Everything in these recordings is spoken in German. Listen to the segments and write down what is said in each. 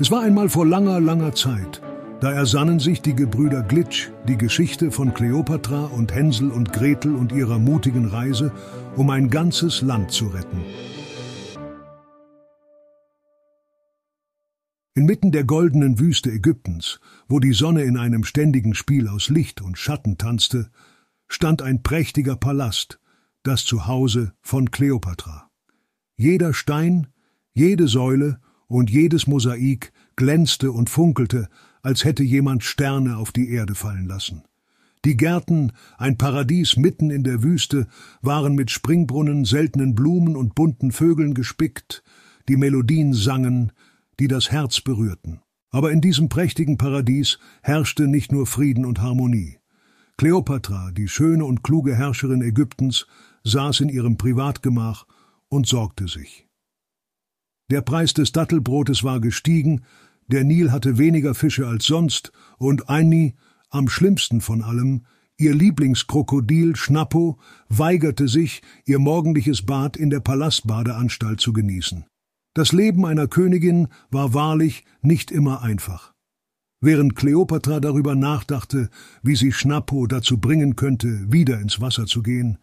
Es war einmal vor langer, langer Zeit. Da ersannen sich die Gebrüder Glitsch die Geschichte von Kleopatra und Hänsel und Gretel und ihrer mutigen Reise, um ein ganzes Land zu retten. Inmitten der goldenen Wüste Ägyptens, wo die Sonne in einem ständigen Spiel aus Licht und Schatten tanzte, stand ein prächtiger Palast, das Zuhause von Kleopatra. Jeder Stein, jede Säule und jedes Mosaik glänzte und funkelte, als hätte jemand Sterne auf die Erde fallen lassen. Die Gärten, ein Paradies mitten in der Wüste, waren mit Springbrunnen, seltenen Blumen und bunten Vögeln gespickt, die Melodien sangen, die das Herz berührten. Aber in diesem prächtigen Paradies herrschte nicht nur Frieden und Harmonie. Kleopatra, die schöne und kluge Herrscherin Ägyptens, saß in ihrem Privatgemach und sorgte sich. Der Preis des Dattelbrotes war gestiegen, der Nil hatte weniger Fische als sonst, und Aini, am schlimmsten von allem, ihr Lieblingskrokodil Schnappo, weigerte sich, ihr morgendliches Bad in der Palastbadeanstalt zu genießen. Das Leben einer Königin war wahrlich nicht immer einfach. Während Kleopatra darüber nachdachte, wie sie Schnappo dazu bringen könnte, wieder ins Wasser zu gehen,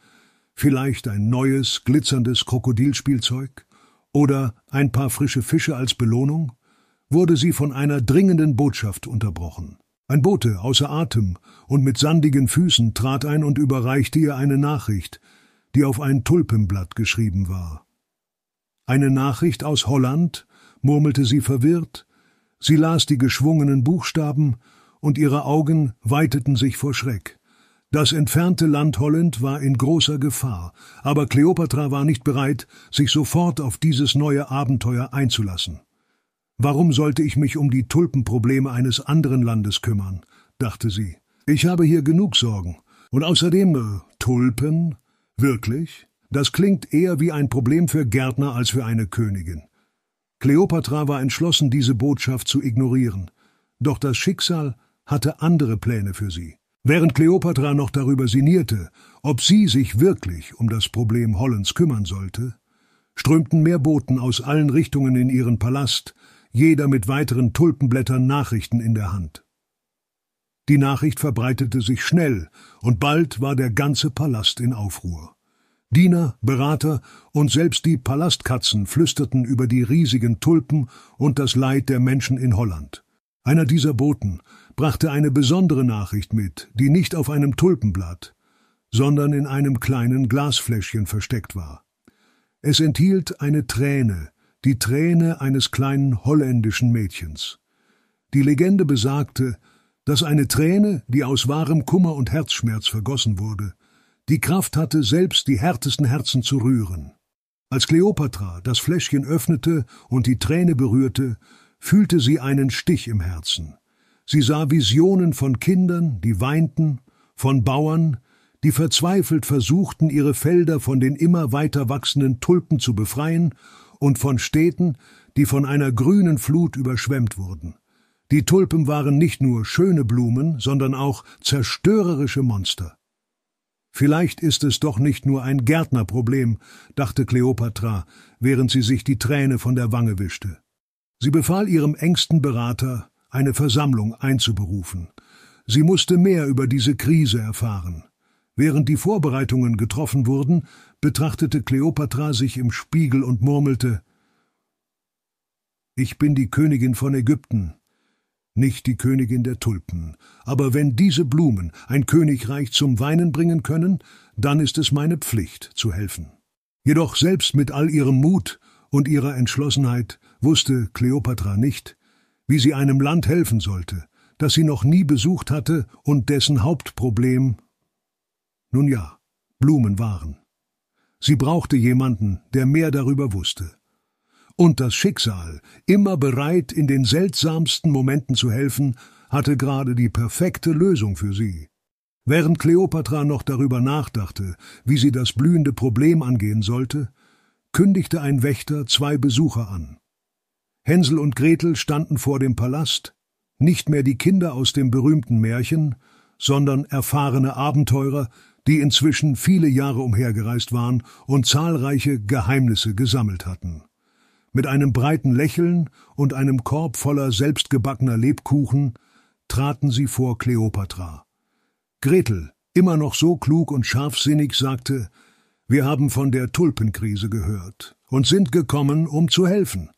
vielleicht ein neues, glitzerndes Krokodilspielzeug, oder ein paar frische Fische als Belohnung, wurde sie von einer dringenden Botschaft unterbrochen. Ein Bote außer Atem und mit sandigen Füßen trat ein und überreichte ihr eine Nachricht, die auf ein Tulpenblatt geschrieben war. Eine Nachricht aus Holland, murmelte sie verwirrt, sie las die geschwungenen Buchstaben, und ihre Augen weiteten sich vor Schreck. Das entfernte Land Holland war in großer Gefahr, aber Kleopatra war nicht bereit, sich sofort auf dieses neue Abenteuer einzulassen. Warum sollte ich mich um die Tulpenprobleme eines anderen Landes kümmern? dachte sie. Ich habe hier genug Sorgen. Und außerdem äh, Tulpen? Wirklich? Das klingt eher wie ein Problem für Gärtner als für eine Königin. Kleopatra war entschlossen, diese Botschaft zu ignorieren. Doch das Schicksal hatte andere Pläne für sie. Während Kleopatra noch darüber sinnierte, ob sie sich wirklich um das Problem Hollands kümmern sollte, strömten mehr Boten aus allen Richtungen in ihren Palast, jeder mit weiteren Tulpenblättern Nachrichten in der Hand. Die Nachricht verbreitete sich schnell, und bald war der ganze Palast in Aufruhr. Diener, Berater und selbst die Palastkatzen flüsterten über die riesigen Tulpen und das Leid der Menschen in Holland. Einer dieser Boten brachte eine besondere Nachricht mit, die nicht auf einem Tulpenblatt, sondern in einem kleinen Glasfläschchen versteckt war. Es enthielt eine Träne, die Träne eines kleinen holländischen Mädchens. Die Legende besagte, dass eine Träne, die aus wahrem Kummer und Herzschmerz vergossen wurde, die Kraft hatte, selbst die härtesten Herzen zu rühren. Als Kleopatra das Fläschchen öffnete und die Träne berührte, fühlte sie einen Stich im Herzen. Sie sah Visionen von Kindern, die weinten, von Bauern, die verzweifelt versuchten, ihre Felder von den immer weiter wachsenden Tulpen zu befreien, und von Städten, die von einer grünen Flut überschwemmt wurden. Die Tulpen waren nicht nur schöne Blumen, sondern auch zerstörerische Monster. Vielleicht ist es doch nicht nur ein Gärtnerproblem, dachte Kleopatra, während sie sich die Träne von der Wange wischte. Sie befahl ihrem engsten Berater, eine Versammlung einzuberufen. Sie musste mehr über diese Krise erfahren. Während die Vorbereitungen getroffen wurden, betrachtete Kleopatra sich im Spiegel und murmelte Ich bin die Königin von Ägypten, nicht die Königin der Tulpen, aber wenn diese Blumen ein Königreich zum Weinen bringen können, dann ist es meine Pflicht zu helfen. Jedoch selbst mit all ihrem Mut und ihrer Entschlossenheit wusste Kleopatra nicht, wie sie einem Land helfen sollte, das sie noch nie besucht hatte und dessen Hauptproblem nun ja, Blumen waren. Sie brauchte jemanden, der mehr darüber wusste. Und das Schicksal, immer bereit, in den seltsamsten Momenten zu helfen, hatte gerade die perfekte Lösung für sie. Während Kleopatra noch darüber nachdachte, wie sie das blühende Problem angehen sollte, kündigte ein Wächter zwei Besucher an. Hänsel und Gretel standen vor dem Palast, nicht mehr die Kinder aus dem berühmten Märchen, sondern erfahrene Abenteurer, die inzwischen viele Jahre umhergereist waren und zahlreiche Geheimnisse gesammelt hatten. Mit einem breiten Lächeln und einem Korb voller selbstgebackener Lebkuchen traten sie vor Kleopatra. Gretel, immer noch so klug und scharfsinnig, sagte, wir haben von der Tulpenkrise gehört und sind gekommen, um zu helfen.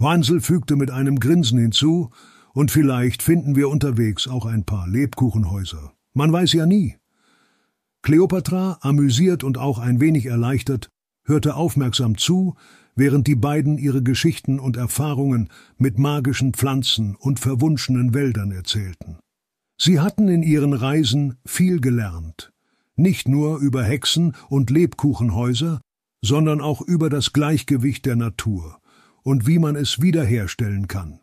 Hansel fügte mit einem Grinsen hinzu, und vielleicht finden wir unterwegs auch ein paar Lebkuchenhäuser. Man weiß ja nie. Kleopatra, amüsiert und auch ein wenig erleichtert, hörte aufmerksam zu, während die beiden ihre Geschichten und Erfahrungen mit magischen Pflanzen und verwunschenen Wäldern erzählten. Sie hatten in ihren Reisen viel gelernt, nicht nur über Hexen und Lebkuchenhäuser, sondern auch über das Gleichgewicht der Natur und wie man es wiederherstellen kann.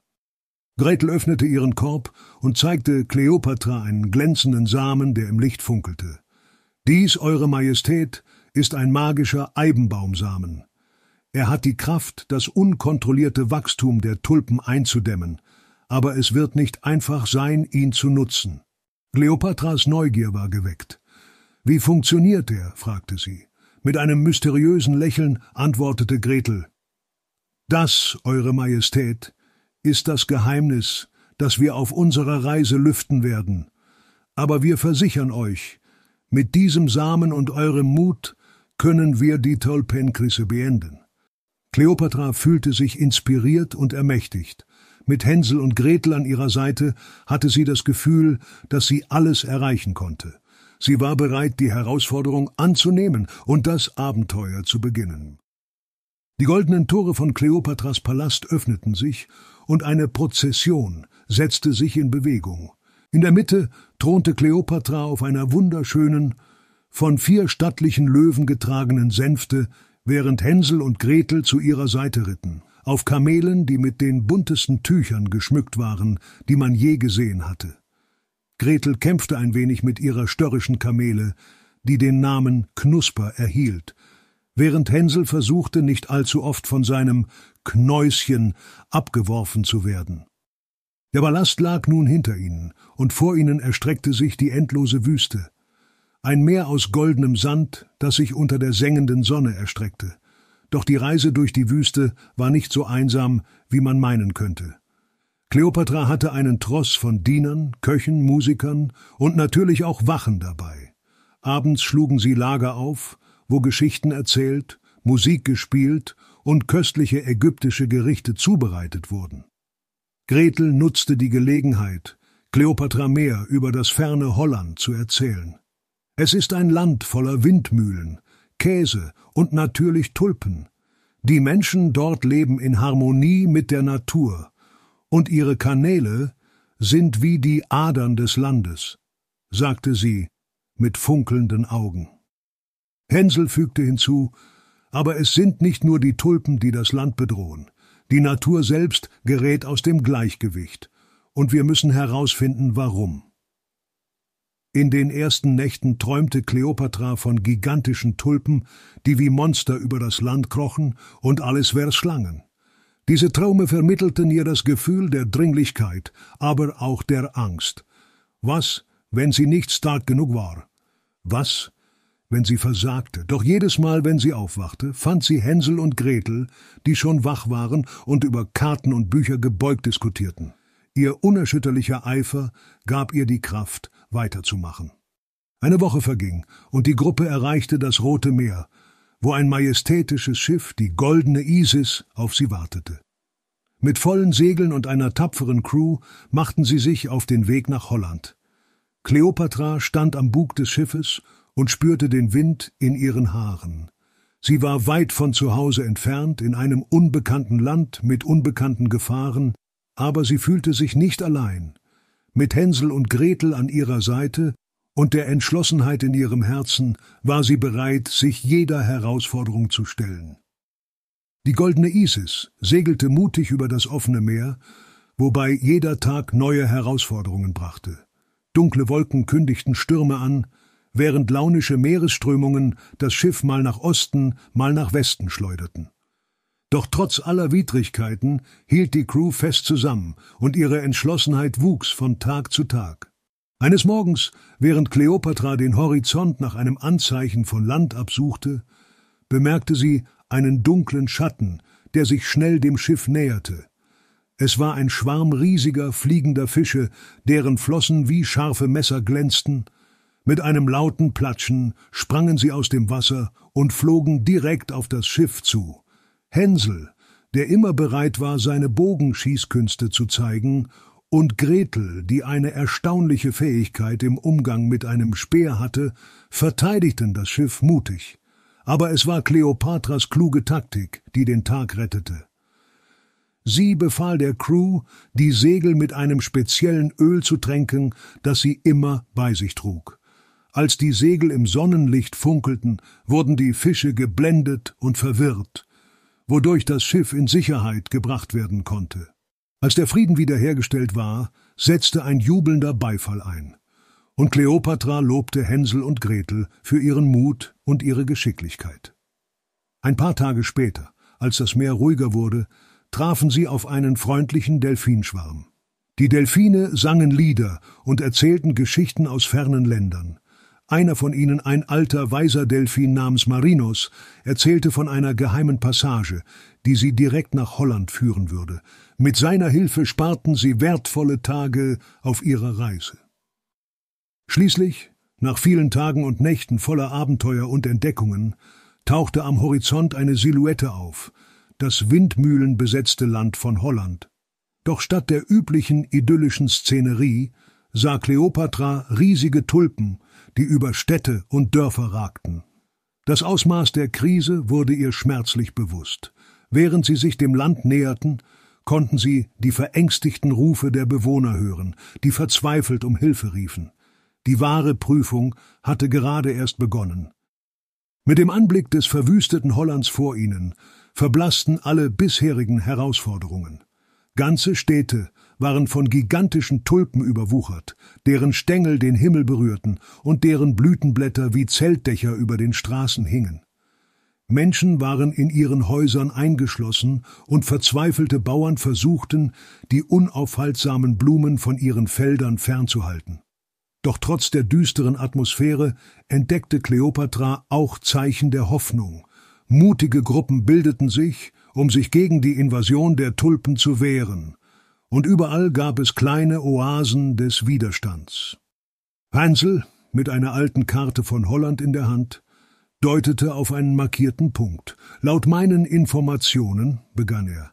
Gretel öffnete ihren Korb und zeigte Kleopatra einen glänzenden Samen, der im Licht funkelte. Dies, Eure Majestät, ist ein magischer Eibenbaumsamen. Er hat die Kraft, das unkontrollierte Wachstum der Tulpen einzudämmen, aber es wird nicht einfach sein, ihn zu nutzen. Kleopatras Neugier war geweckt. Wie funktioniert er? fragte sie. Mit einem mysteriösen Lächeln antwortete Gretel. Das, Eure Majestät, ist das Geheimnis, das wir auf unserer Reise lüften werden. Aber wir versichern euch, mit diesem Samen und eurem Mut können wir die Tolpenkrise beenden. Kleopatra fühlte sich inspiriert und ermächtigt. Mit Hänsel und Gretel an ihrer Seite hatte sie das Gefühl, dass sie alles erreichen konnte. Sie war bereit, die Herausforderung anzunehmen und das Abenteuer zu beginnen. Die goldenen Tore von Kleopatras Palast öffneten sich, und eine Prozession setzte sich in Bewegung. In der Mitte thronte Kleopatra auf einer wunderschönen, von vier stattlichen Löwen getragenen Sänfte, während Hänsel und Gretel zu ihrer Seite ritten, auf Kamelen, die mit den buntesten Tüchern geschmückt waren, die man je gesehen hatte. Gretel kämpfte ein wenig mit ihrer störrischen Kamele, die den Namen Knusper erhielt, während Hänsel versuchte, nicht allzu oft von seinem Knäuschen abgeworfen zu werden. Der Ballast lag nun hinter ihnen, und vor ihnen erstreckte sich die endlose Wüste, ein Meer aus goldenem Sand, das sich unter der sengenden Sonne erstreckte. Doch die Reise durch die Wüste war nicht so einsam, wie man meinen könnte. Kleopatra hatte einen Tross von Dienern, Köchen, Musikern und natürlich auch Wachen dabei. Abends schlugen sie Lager auf, wo Geschichten erzählt, Musik gespielt und köstliche ägyptische Gerichte zubereitet wurden. Gretel nutzte die Gelegenheit, Kleopatra mehr über das ferne Holland zu erzählen. Es ist ein Land voller Windmühlen, Käse und natürlich Tulpen. Die Menschen dort leben in Harmonie mit der Natur, und ihre Kanäle sind wie die Adern des Landes, sagte sie mit funkelnden Augen. Hänsel fügte hinzu, aber es sind nicht nur die Tulpen, die das Land bedrohen. Die Natur selbst gerät aus dem Gleichgewicht, und wir müssen herausfinden, warum. In den ersten Nächten träumte Kleopatra von gigantischen Tulpen, die wie Monster über das Land krochen, und alles wär Schlangen. Diese Träume vermittelten ihr das Gefühl der Dringlichkeit, aber auch der Angst. Was, wenn sie nicht stark genug war? Was, wenn sie versagte? Doch jedes Mal, wenn sie aufwachte, fand sie Hänsel und Gretel, die schon wach waren und über Karten und Bücher gebeugt diskutierten. Ihr unerschütterlicher Eifer gab ihr die Kraft, weiterzumachen. Eine Woche verging, und die Gruppe erreichte das Rote Meer, wo ein majestätisches Schiff, die goldene Isis, auf sie wartete. Mit vollen Segeln und einer tapferen Crew machten sie sich auf den Weg nach Holland. Kleopatra stand am Bug des Schiffes und spürte den Wind in ihren Haaren. Sie war weit von zu Hause entfernt, in einem unbekannten Land mit unbekannten Gefahren, aber sie fühlte sich nicht allein. Mit Hänsel und Gretel an ihrer Seite und der Entschlossenheit in ihrem Herzen war sie bereit, sich jeder Herausforderung zu stellen. Die goldene Isis segelte mutig über das offene Meer, wobei jeder Tag neue Herausforderungen brachte. Dunkle Wolken kündigten Stürme an, während launische Meeresströmungen das Schiff mal nach Osten, mal nach Westen schleuderten. Doch trotz aller Widrigkeiten hielt die Crew fest zusammen, und ihre Entschlossenheit wuchs von Tag zu Tag. Eines Morgens, während Kleopatra den Horizont nach einem Anzeichen von Land absuchte, bemerkte sie einen dunklen Schatten, der sich schnell dem Schiff näherte. Es war ein Schwarm riesiger, fliegender Fische, deren Flossen wie scharfe Messer glänzten. Mit einem lauten Platschen sprangen sie aus dem Wasser und flogen direkt auf das Schiff zu. Hänsel, der immer bereit war, seine Bogenschießkünste zu zeigen, und Gretel, die eine erstaunliche Fähigkeit im Umgang mit einem Speer hatte, verteidigten das Schiff mutig. Aber es war Kleopatras kluge Taktik, die den Tag rettete. Sie befahl der Crew, die Segel mit einem speziellen Öl zu tränken, das sie immer bei sich trug. Als die Segel im Sonnenlicht funkelten, wurden die Fische geblendet und verwirrt, wodurch das Schiff in Sicherheit gebracht werden konnte. Als der Frieden wiederhergestellt war, setzte ein jubelnder Beifall ein, und Kleopatra lobte Hänsel und Gretel für ihren Mut und ihre Geschicklichkeit. Ein paar Tage später, als das Meer ruhiger wurde, trafen sie auf einen freundlichen Delfinschwarm. Die Delfine sangen Lieder und erzählten Geschichten aus fernen Ländern. Einer von ihnen, ein alter, weiser Delfin namens Marinos, erzählte von einer geheimen Passage, die sie direkt nach Holland führen würde. Mit seiner Hilfe sparten sie wertvolle Tage auf ihrer Reise. Schließlich, nach vielen Tagen und Nächten voller Abenteuer und Entdeckungen, tauchte am Horizont eine Silhouette auf, das windmühlenbesetzte Land von Holland. Doch statt der üblichen idyllischen Szenerie sah Kleopatra riesige Tulpen, die über Städte und Dörfer ragten. Das Ausmaß der Krise wurde ihr schmerzlich bewusst. Während sie sich dem Land näherten, konnten sie die verängstigten Rufe der Bewohner hören, die verzweifelt um Hilfe riefen. Die wahre Prüfung hatte gerade erst begonnen. Mit dem Anblick des verwüsteten Hollands vor ihnen verblassten alle bisherigen Herausforderungen. Ganze Städte waren von gigantischen Tulpen überwuchert, deren Stängel den Himmel berührten und deren Blütenblätter wie Zeltdächer über den Straßen hingen. Menschen waren in ihren Häusern eingeschlossen und verzweifelte Bauern versuchten, die unaufhaltsamen Blumen von ihren Feldern fernzuhalten. Doch trotz der düsteren Atmosphäre entdeckte Kleopatra auch Zeichen der Hoffnung. Mutige Gruppen bildeten sich, um sich gegen die Invasion der Tulpen zu wehren und überall gab es kleine Oasen des Widerstands. Hansel, mit einer alten Karte von Holland in der Hand, deutete auf einen markierten Punkt. Laut meinen Informationen, begann er,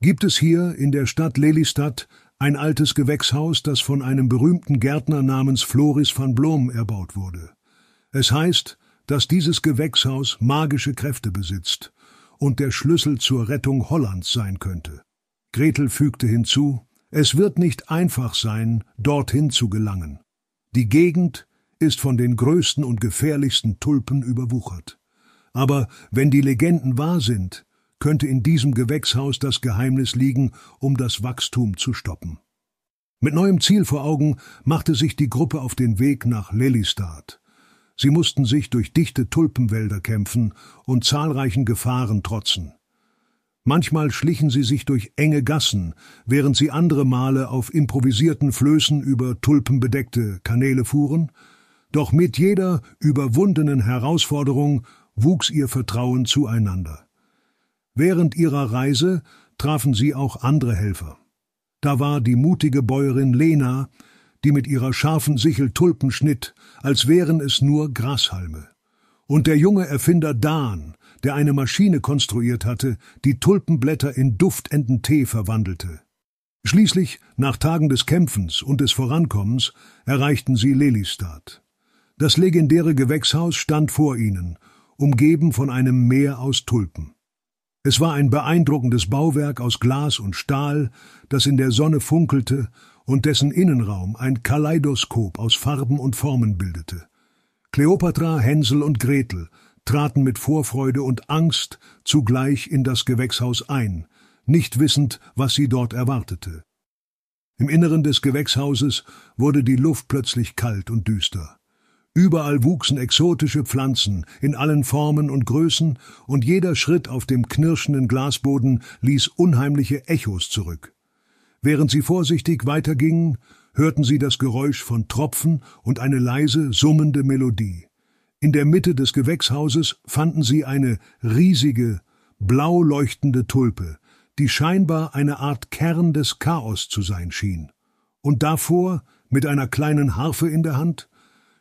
gibt es hier in der Stadt Lelystad ein altes Gewächshaus, das von einem berühmten Gärtner namens Floris van Blom erbaut wurde. Es heißt, dass dieses Gewächshaus magische Kräfte besitzt und der Schlüssel zur Rettung Hollands sein könnte. Gretel fügte hinzu, es wird nicht einfach sein, dorthin zu gelangen. Die Gegend ist von den größten und gefährlichsten Tulpen überwuchert. Aber wenn die Legenden wahr sind, könnte in diesem Gewächshaus das Geheimnis liegen, um das Wachstum zu stoppen. Mit neuem Ziel vor Augen machte sich die Gruppe auf den Weg nach Lelystad. Sie mussten sich durch dichte Tulpenwälder kämpfen und zahlreichen Gefahren trotzen. Manchmal schlichen sie sich durch enge Gassen, während sie andere Male auf improvisierten Flößen über tulpenbedeckte Kanäle fuhren, doch mit jeder überwundenen Herausforderung wuchs ihr Vertrauen zueinander. Während ihrer Reise trafen sie auch andere Helfer. Da war die mutige Bäuerin Lena, die mit ihrer scharfen Sichel Tulpen schnitt, als wären es nur Grashalme. Und der junge Erfinder Dan, der eine Maschine konstruiert hatte, die Tulpenblätter in duftenden Tee verwandelte. Schließlich, nach Tagen des Kämpfens und des Vorankommens, erreichten sie Lelystad. Das legendäre Gewächshaus stand vor ihnen, umgeben von einem Meer aus Tulpen. Es war ein beeindruckendes Bauwerk aus Glas und Stahl, das in der Sonne funkelte und dessen Innenraum ein Kaleidoskop aus Farben und Formen bildete. Kleopatra, Hänsel und Gretel traten mit Vorfreude und Angst zugleich in das Gewächshaus ein, nicht wissend, was sie dort erwartete. Im Inneren des Gewächshauses wurde die Luft plötzlich kalt und düster. Überall wuchsen exotische Pflanzen in allen Formen und Größen, und jeder Schritt auf dem knirschenden Glasboden ließ unheimliche Echos zurück. Während sie vorsichtig weitergingen, hörten sie das Geräusch von Tropfen und eine leise, summende Melodie. In der Mitte des Gewächshauses fanden sie eine riesige, blau leuchtende Tulpe, die scheinbar eine Art Kern des Chaos zu sein schien. Und davor, mit einer kleinen Harfe in der Hand,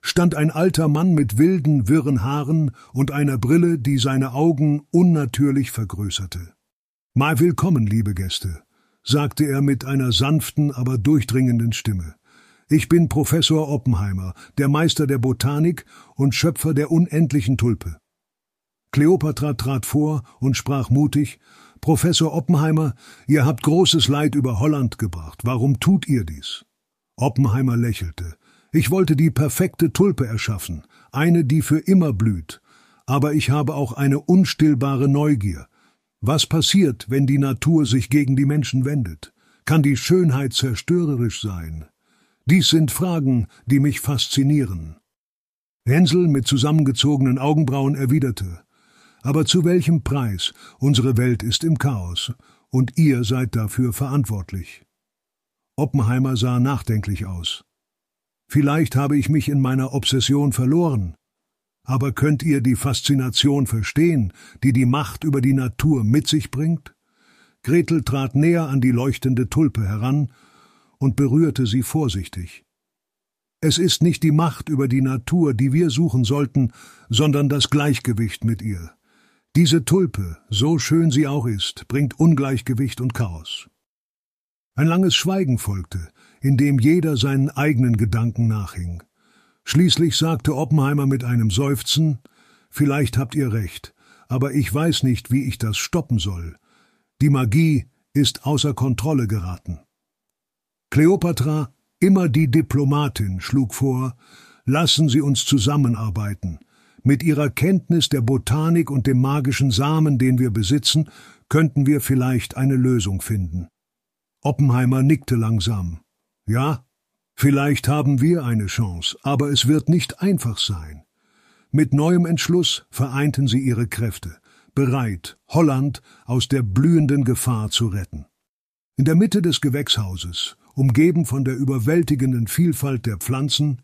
stand ein alter Mann mit wilden, wirren Haaren und einer Brille, die seine Augen unnatürlich vergrößerte. Mal willkommen, liebe Gäste, sagte er mit einer sanften, aber durchdringenden Stimme. Ich bin Professor Oppenheimer, der Meister der Botanik und Schöpfer der unendlichen Tulpe. Kleopatra trat vor und sprach mutig Professor Oppenheimer, ihr habt großes Leid über Holland gebracht. Warum tut ihr dies? Oppenheimer lächelte. Ich wollte die perfekte Tulpe erschaffen, eine, die für immer blüht. Aber ich habe auch eine unstillbare Neugier. Was passiert, wenn die Natur sich gegen die Menschen wendet? Kann die Schönheit zerstörerisch sein? Dies sind Fragen, die mich faszinieren. Hänsel mit zusammengezogenen Augenbrauen erwiderte Aber zu welchem Preis? Unsere Welt ist im Chaos, und ihr seid dafür verantwortlich. Oppenheimer sah nachdenklich aus. Vielleicht habe ich mich in meiner Obsession verloren. Aber könnt ihr die Faszination verstehen, die die Macht über die Natur mit sich bringt? Gretel trat näher an die leuchtende Tulpe heran und berührte sie vorsichtig. Es ist nicht die Macht über die Natur, die wir suchen sollten, sondern das Gleichgewicht mit ihr. Diese Tulpe, so schön sie auch ist, bringt Ungleichgewicht und Chaos. Ein langes Schweigen folgte, in dem jeder seinen eigenen Gedanken nachhing. Schließlich sagte Oppenheimer mit einem Seufzen Vielleicht habt ihr recht, aber ich weiß nicht, wie ich das stoppen soll. Die Magie ist außer Kontrolle geraten. Kleopatra, immer die Diplomatin, schlug vor Lassen Sie uns zusammenarbeiten. Mit Ihrer Kenntnis der Botanik und dem magischen Samen, den wir besitzen, könnten wir vielleicht eine Lösung finden. Oppenheimer nickte langsam. Ja, Vielleicht haben wir eine Chance, aber es wird nicht einfach sein. Mit neuem Entschluss vereinten sie ihre Kräfte, bereit, Holland aus der blühenden Gefahr zu retten. In der Mitte des Gewächshauses, umgeben von der überwältigenden Vielfalt der Pflanzen,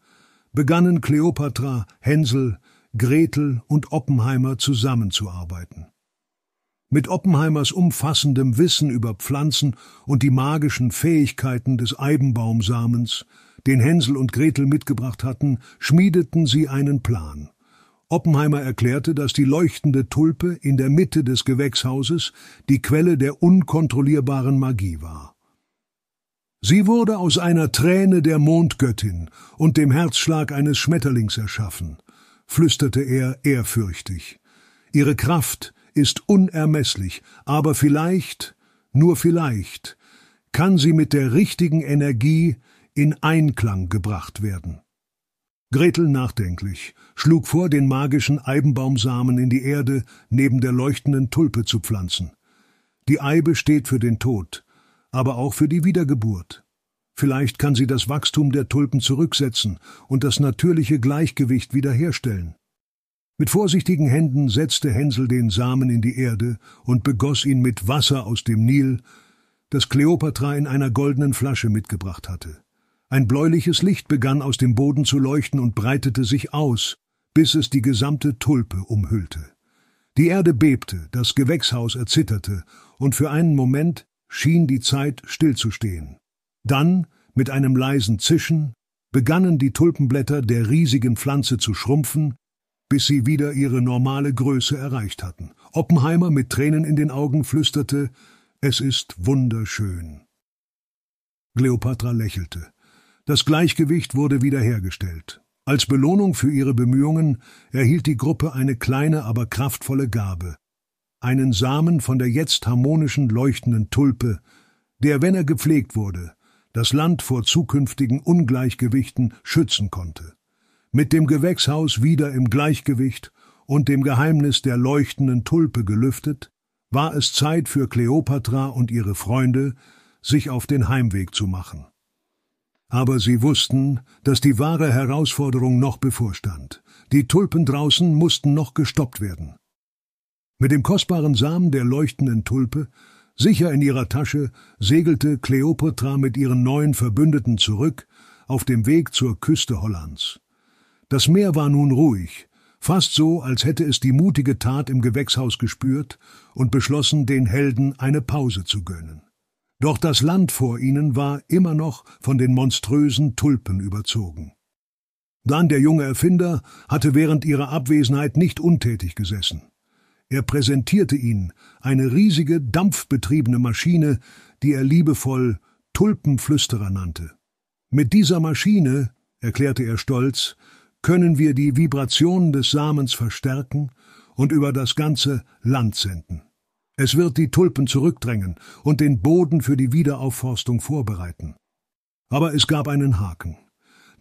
begannen Kleopatra, Hänsel, Gretel und Oppenheimer zusammenzuarbeiten. Mit Oppenheimers umfassendem Wissen über Pflanzen und die magischen Fähigkeiten des Eibenbaumsamens, den Hänsel und Gretel mitgebracht hatten, schmiedeten sie einen Plan. Oppenheimer erklärte, dass die leuchtende Tulpe in der Mitte des Gewächshauses die Quelle der unkontrollierbaren Magie war. Sie wurde aus einer Träne der Mondgöttin und dem Herzschlag eines Schmetterlings erschaffen, flüsterte er ehrfürchtig. Ihre Kraft ist unermesslich, aber vielleicht, nur vielleicht, kann sie mit der richtigen Energie in Einklang gebracht werden. Gretel nachdenklich schlug vor, den magischen Eibenbaumsamen in die Erde neben der leuchtenden Tulpe zu pflanzen. Die Eibe steht für den Tod, aber auch für die Wiedergeburt. Vielleicht kann sie das Wachstum der Tulpen zurücksetzen und das natürliche Gleichgewicht wiederherstellen. Mit vorsichtigen Händen setzte Hänsel den Samen in die Erde und begoss ihn mit Wasser aus dem Nil, das Kleopatra in einer goldenen Flasche mitgebracht hatte. Ein bläuliches Licht begann aus dem Boden zu leuchten und breitete sich aus, bis es die gesamte Tulpe umhüllte. Die Erde bebte, das Gewächshaus erzitterte, und für einen Moment schien die Zeit stillzustehen. Dann, mit einem leisen Zischen, begannen die Tulpenblätter der riesigen Pflanze zu schrumpfen bis sie wieder ihre normale Größe erreicht hatten. Oppenheimer mit Tränen in den Augen flüsterte Es ist wunderschön. Kleopatra lächelte. Das Gleichgewicht wurde wiederhergestellt. Als Belohnung für ihre Bemühungen erhielt die Gruppe eine kleine, aber kraftvolle Gabe. Einen Samen von der jetzt harmonischen leuchtenden Tulpe, der, wenn er gepflegt wurde, das Land vor zukünftigen Ungleichgewichten schützen konnte mit dem Gewächshaus wieder im Gleichgewicht und dem Geheimnis der leuchtenden Tulpe gelüftet, war es Zeit für Kleopatra und ihre Freunde, sich auf den Heimweg zu machen. Aber sie wussten, dass die wahre Herausforderung noch bevorstand. Die Tulpen draußen mussten noch gestoppt werden. Mit dem kostbaren Samen der leuchtenden Tulpe, sicher in ihrer Tasche, segelte Kleopatra mit ihren neuen Verbündeten zurück auf dem Weg zur Küste Hollands. Das Meer war nun ruhig, fast so, als hätte es die mutige Tat im Gewächshaus gespürt und beschlossen, den Helden eine Pause zu gönnen. Doch das Land vor ihnen war immer noch von den monströsen Tulpen überzogen. Dann der junge Erfinder hatte während ihrer Abwesenheit nicht untätig gesessen. Er präsentierte ihnen eine riesige, dampfbetriebene Maschine, die er liebevoll Tulpenflüsterer nannte. Mit dieser Maschine, erklärte er stolz, können wir die Vibration des Samens verstärken und über das ganze Land senden. Es wird die Tulpen zurückdrängen und den Boden für die Wiederaufforstung vorbereiten. Aber es gab einen Haken.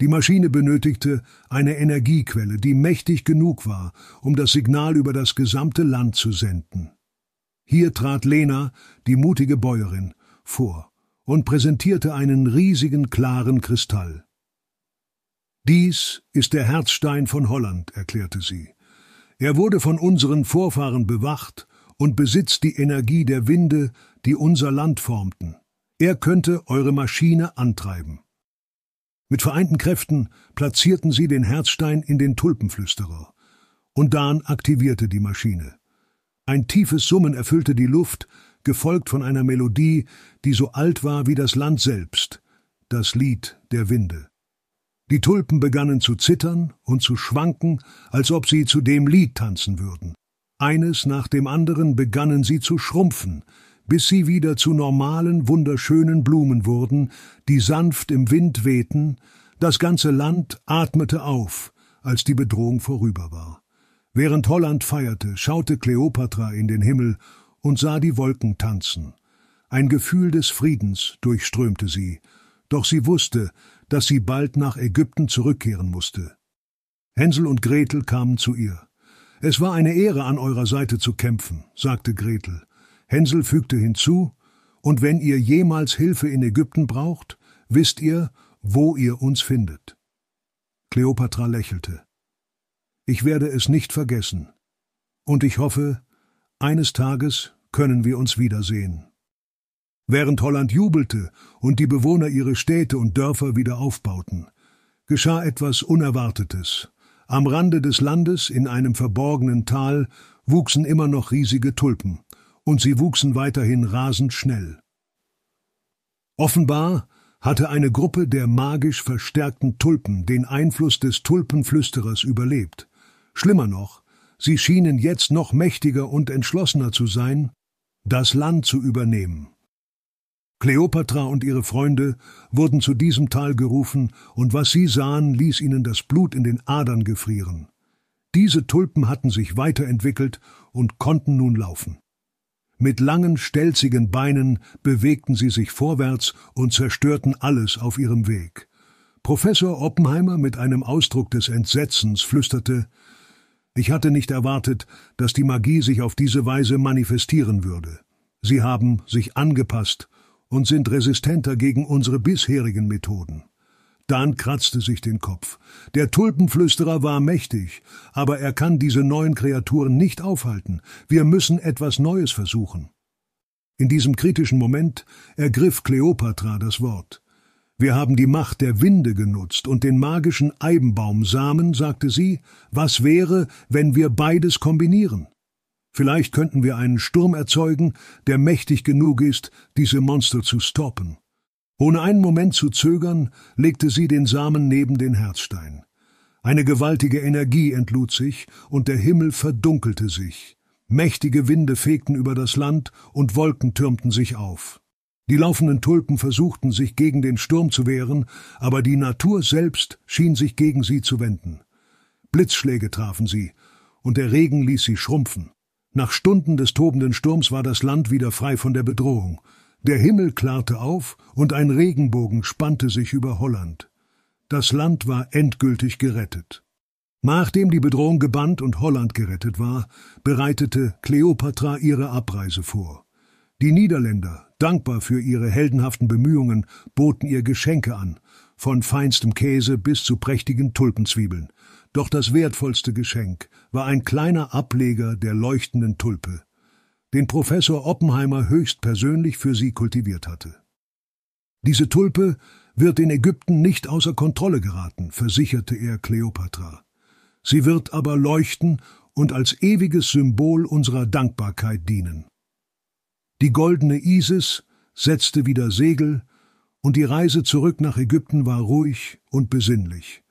Die Maschine benötigte eine Energiequelle, die mächtig genug war, um das Signal über das gesamte Land zu senden. Hier trat Lena, die mutige Bäuerin, vor und präsentierte einen riesigen klaren Kristall. Dies ist der Herzstein von Holland, erklärte sie. Er wurde von unseren Vorfahren bewacht und besitzt die Energie der Winde, die unser Land formten. Er könnte eure Maschine antreiben. Mit vereinten Kräften platzierten sie den Herzstein in den Tulpenflüsterer. Und Dan aktivierte die Maschine. Ein tiefes Summen erfüllte die Luft, gefolgt von einer Melodie, die so alt war wie das Land selbst, das Lied der Winde. Die Tulpen begannen zu zittern und zu schwanken, als ob sie zu dem Lied tanzen würden. Eines nach dem anderen begannen sie zu schrumpfen, bis sie wieder zu normalen, wunderschönen Blumen wurden, die sanft im Wind wehten, das ganze Land atmete auf, als die Bedrohung vorüber war. Während Holland feierte, schaute Kleopatra in den Himmel und sah die Wolken tanzen. Ein Gefühl des Friedens durchströmte sie, doch sie wusste, dass sie bald nach Ägypten zurückkehren musste. Hänsel und Gretel kamen zu ihr. Es war eine Ehre, an eurer Seite zu kämpfen, sagte Gretel. Hänsel fügte hinzu, und wenn ihr jemals Hilfe in Ägypten braucht, wisst ihr, wo ihr uns findet. Kleopatra lächelte. Ich werde es nicht vergessen, und ich hoffe, eines Tages können wir uns wiedersehen. Während Holland jubelte und die Bewohner ihre Städte und Dörfer wieder aufbauten, geschah etwas Unerwartetes. Am Rande des Landes, in einem verborgenen Tal, wuchsen immer noch riesige Tulpen, und sie wuchsen weiterhin rasend schnell. Offenbar hatte eine Gruppe der magisch verstärkten Tulpen den Einfluss des Tulpenflüsterers überlebt. Schlimmer noch, sie schienen jetzt noch mächtiger und entschlossener zu sein, das Land zu übernehmen. Kleopatra und ihre Freunde wurden zu diesem Tal gerufen, und was sie sahen, ließ ihnen das Blut in den Adern gefrieren. Diese Tulpen hatten sich weiterentwickelt und konnten nun laufen. Mit langen, stelzigen Beinen bewegten sie sich vorwärts und zerstörten alles auf ihrem Weg. Professor Oppenheimer mit einem Ausdruck des Entsetzens flüsterte Ich hatte nicht erwartet, dass die Magie sich auf diese Weise manifestieren würde. Sie haben sich angepasst und sind resistenter gegen unsere bisherigen Methoden. Dan kratzte sich den Kopf. Der Tulpenflüsterer war mächtig, aber er kann diese neuen Kreaturen nicht aufhalten. Wir müssen etwas Neues versuchen. In diesem kritischen Moment ergriff Kleopatra das Wort. Wir haben die Macht der Winde genutzt und den magischen Eibenbaumsamen, sagte sie, was wäre, wenn wir beides kombinieren? Vielleicht könnten wir einen Sturm erzeugen, der mächtig genug ist, diese Monster zu stoppen. Ohne einen Moment zu zögern, legte sie den Samen neben den Herzstein. Eine gewaltige Energie entlud sich, und der Himmel verdunkelte sich. Mächtige Winde fegten über das Land, und Wolken türmten sich auf. Die laufenden Tulpen versuchten, sich gegen den Sturm zu wehren, aber die Natur selbst schien sich gegen sie zu wenden. Blitzschläge trafen sie, und der Regen ließ sie schrumpfen. Nach Stunden des tobenden Sturms war das Land wieder frei von der Bedrohung. Der Himmel klarte auf und ein Regenbogen spannte sich über Holland. Das Land war endgültig gerettet. Nachdem die Bedrohung gebannt und Holland gerettet war, bereitete Kleopatra ihre Abreise vor. Die Niederländer, dankbar für ihre heldenhaften Bemühungen, boten ihr Geschenke an, von feinstem Käse bis zu prächtigen Tulpenzwiebeln. Doch das wertvollste Geschenk war ein kleiner Ableger der leuchtenden Tulpe, den Professor Oppenheimer höchstpersönlich für sie kultiviert hatte. Diese Tulpe wird in Ägypten nicht außer Kontrolle geraten, versicherte er Kleopatra. Sie wird aber leuchten und als ewiges Symbol unserer Dankbarkeit dienen. Die goldene Isis setzte wieder Segel, und die Reise zurück nach Ägypten war ruhig und besinnlich.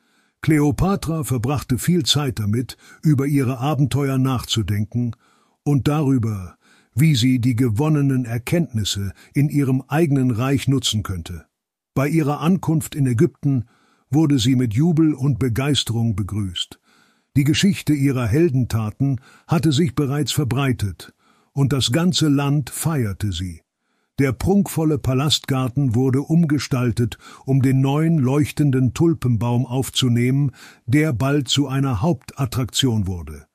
Kleopatra verbrachte viel Zeit damit, über ihre Abenteuer nachzudenken und darüber, wie sie die gewonnenen Erkenntnisse in ihrem eigenen Reich nutzen könnte. Bei ihrer Ankunft in Ägypten wurde sie mit Jubel und Begeisterung begrüßt. Die Geschichte ihrer Heldentaten hatte sich bereits verbreitet, und das ganze Land feierte sie. Der prunkvolle Palastgarten wurde umgestaltet, um den neuen leuchtenden Tulpenbaum aufzunehmen, der bald zu einer Hauptattraktion wurde.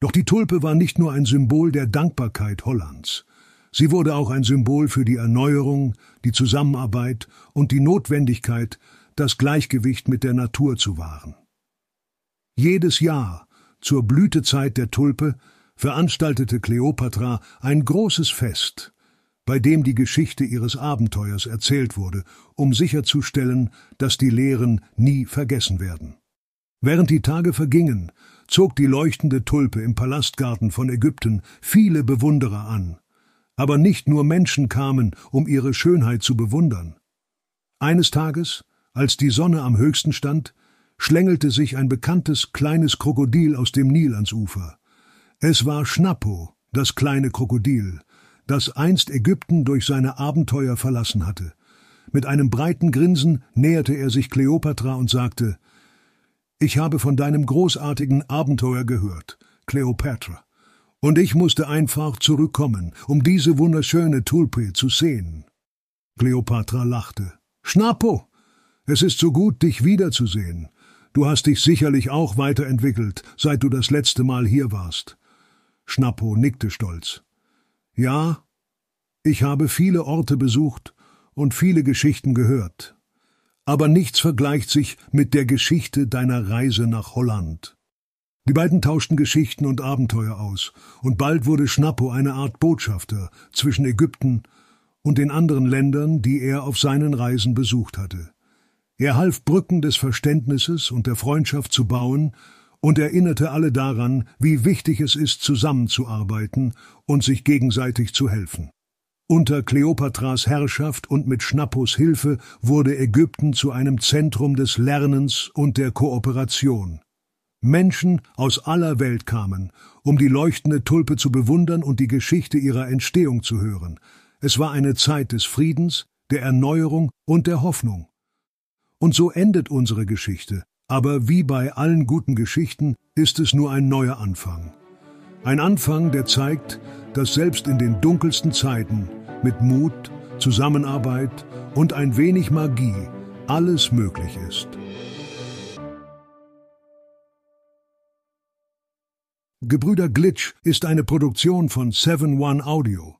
Doch die Tulpe war nicht nur ein Symbol der Dankbarkeit Hollands. Sie wurde auch ein Symbol für die Erneuerung, die Zusammenarbeit und die Notwendigkeit, das Gleichgewicht mit der Natur zu wahren. Jedes Jahr, zur Blütezeit der Tulpe, veranstaltete Kleopatra ein großes Fest, bei dem die Geschichte ihres Abenteuers erzählt wurde, um sicherzustellen, dass die Lehren nie vergessen werden. Während die Tage vergingen, zog die leuchtende Tulpe im Palastgarten von Ägypten viele Bewunderer an. Aber nicht nur Menschen kamen, um ihre Schönheit zu bewundern. Eines Tages, als die Sonne am höchsten stand, schlängelte sich ein bekanntes kleines Krokodil aus dem Nil ans Ufer. Es war Schnappo, das kleine Krokodil, das einst Ägypten durch seine Abenteuer verlassen hatte. Mit einem breiten Grinsen näherte er sich Kleopatra und sagte Ich habe von deinem großartigen Abenteuer gehört, Kleopatra, und ich musste einfach zurückkommen, um diese wunderschöne Tulpe zu sehen. Kleopatra lachte. Schnappo, es ist so gut, dich wiederzusehen. Du hast dich sicherlich auch weiterentwickelt, seit du das letzte Mal hier warst. Schnappo nickte stolz. Ja, ich habe viele Orte besucht und viele Geschichten gehört, aber nichts vergleicht sich mit der Geschichte deiner Reise nach Holland. Die beiden tauschten Geschichten und Abenteuer aus, und bald wurde Schnappo eine Art Botschafter zwischen Ägypten und den anderen Ländern, die er auf seinen Reisen besucht hatte. Er half Brücken des Verständnisses und der Freundschaft zu bauen und erinnerte alle daran, wie wichtig es ist, zusammenzuarbeiten und sich gegenseitig zu helfen. Unter Kleopatras Herrschaft und mit Schnappos Hilfe wurde Ägypten zu einem Zentrum des Lernens und der Kooperation. Menschen aus aller Welt kamen, um die leuchtende Tulpe zu bewundern und die Geschichte ihrer Entstehung zu hören. Es war eine Zeit des Friedens, der Erneuerung und der Hoffnung. Und so endet unsere Geschichte, aber wie bei allen guten Geschichten ist es nur ein neuer Anfang. Ein Anfang, der zeigt, dass selbst in den dunkelsten Zeiten mit Mut, Zusammenarbeit und ein wenig Magie alles möglich ist. Gebrüder Glitch ist eine Produktion von 7 One Audio.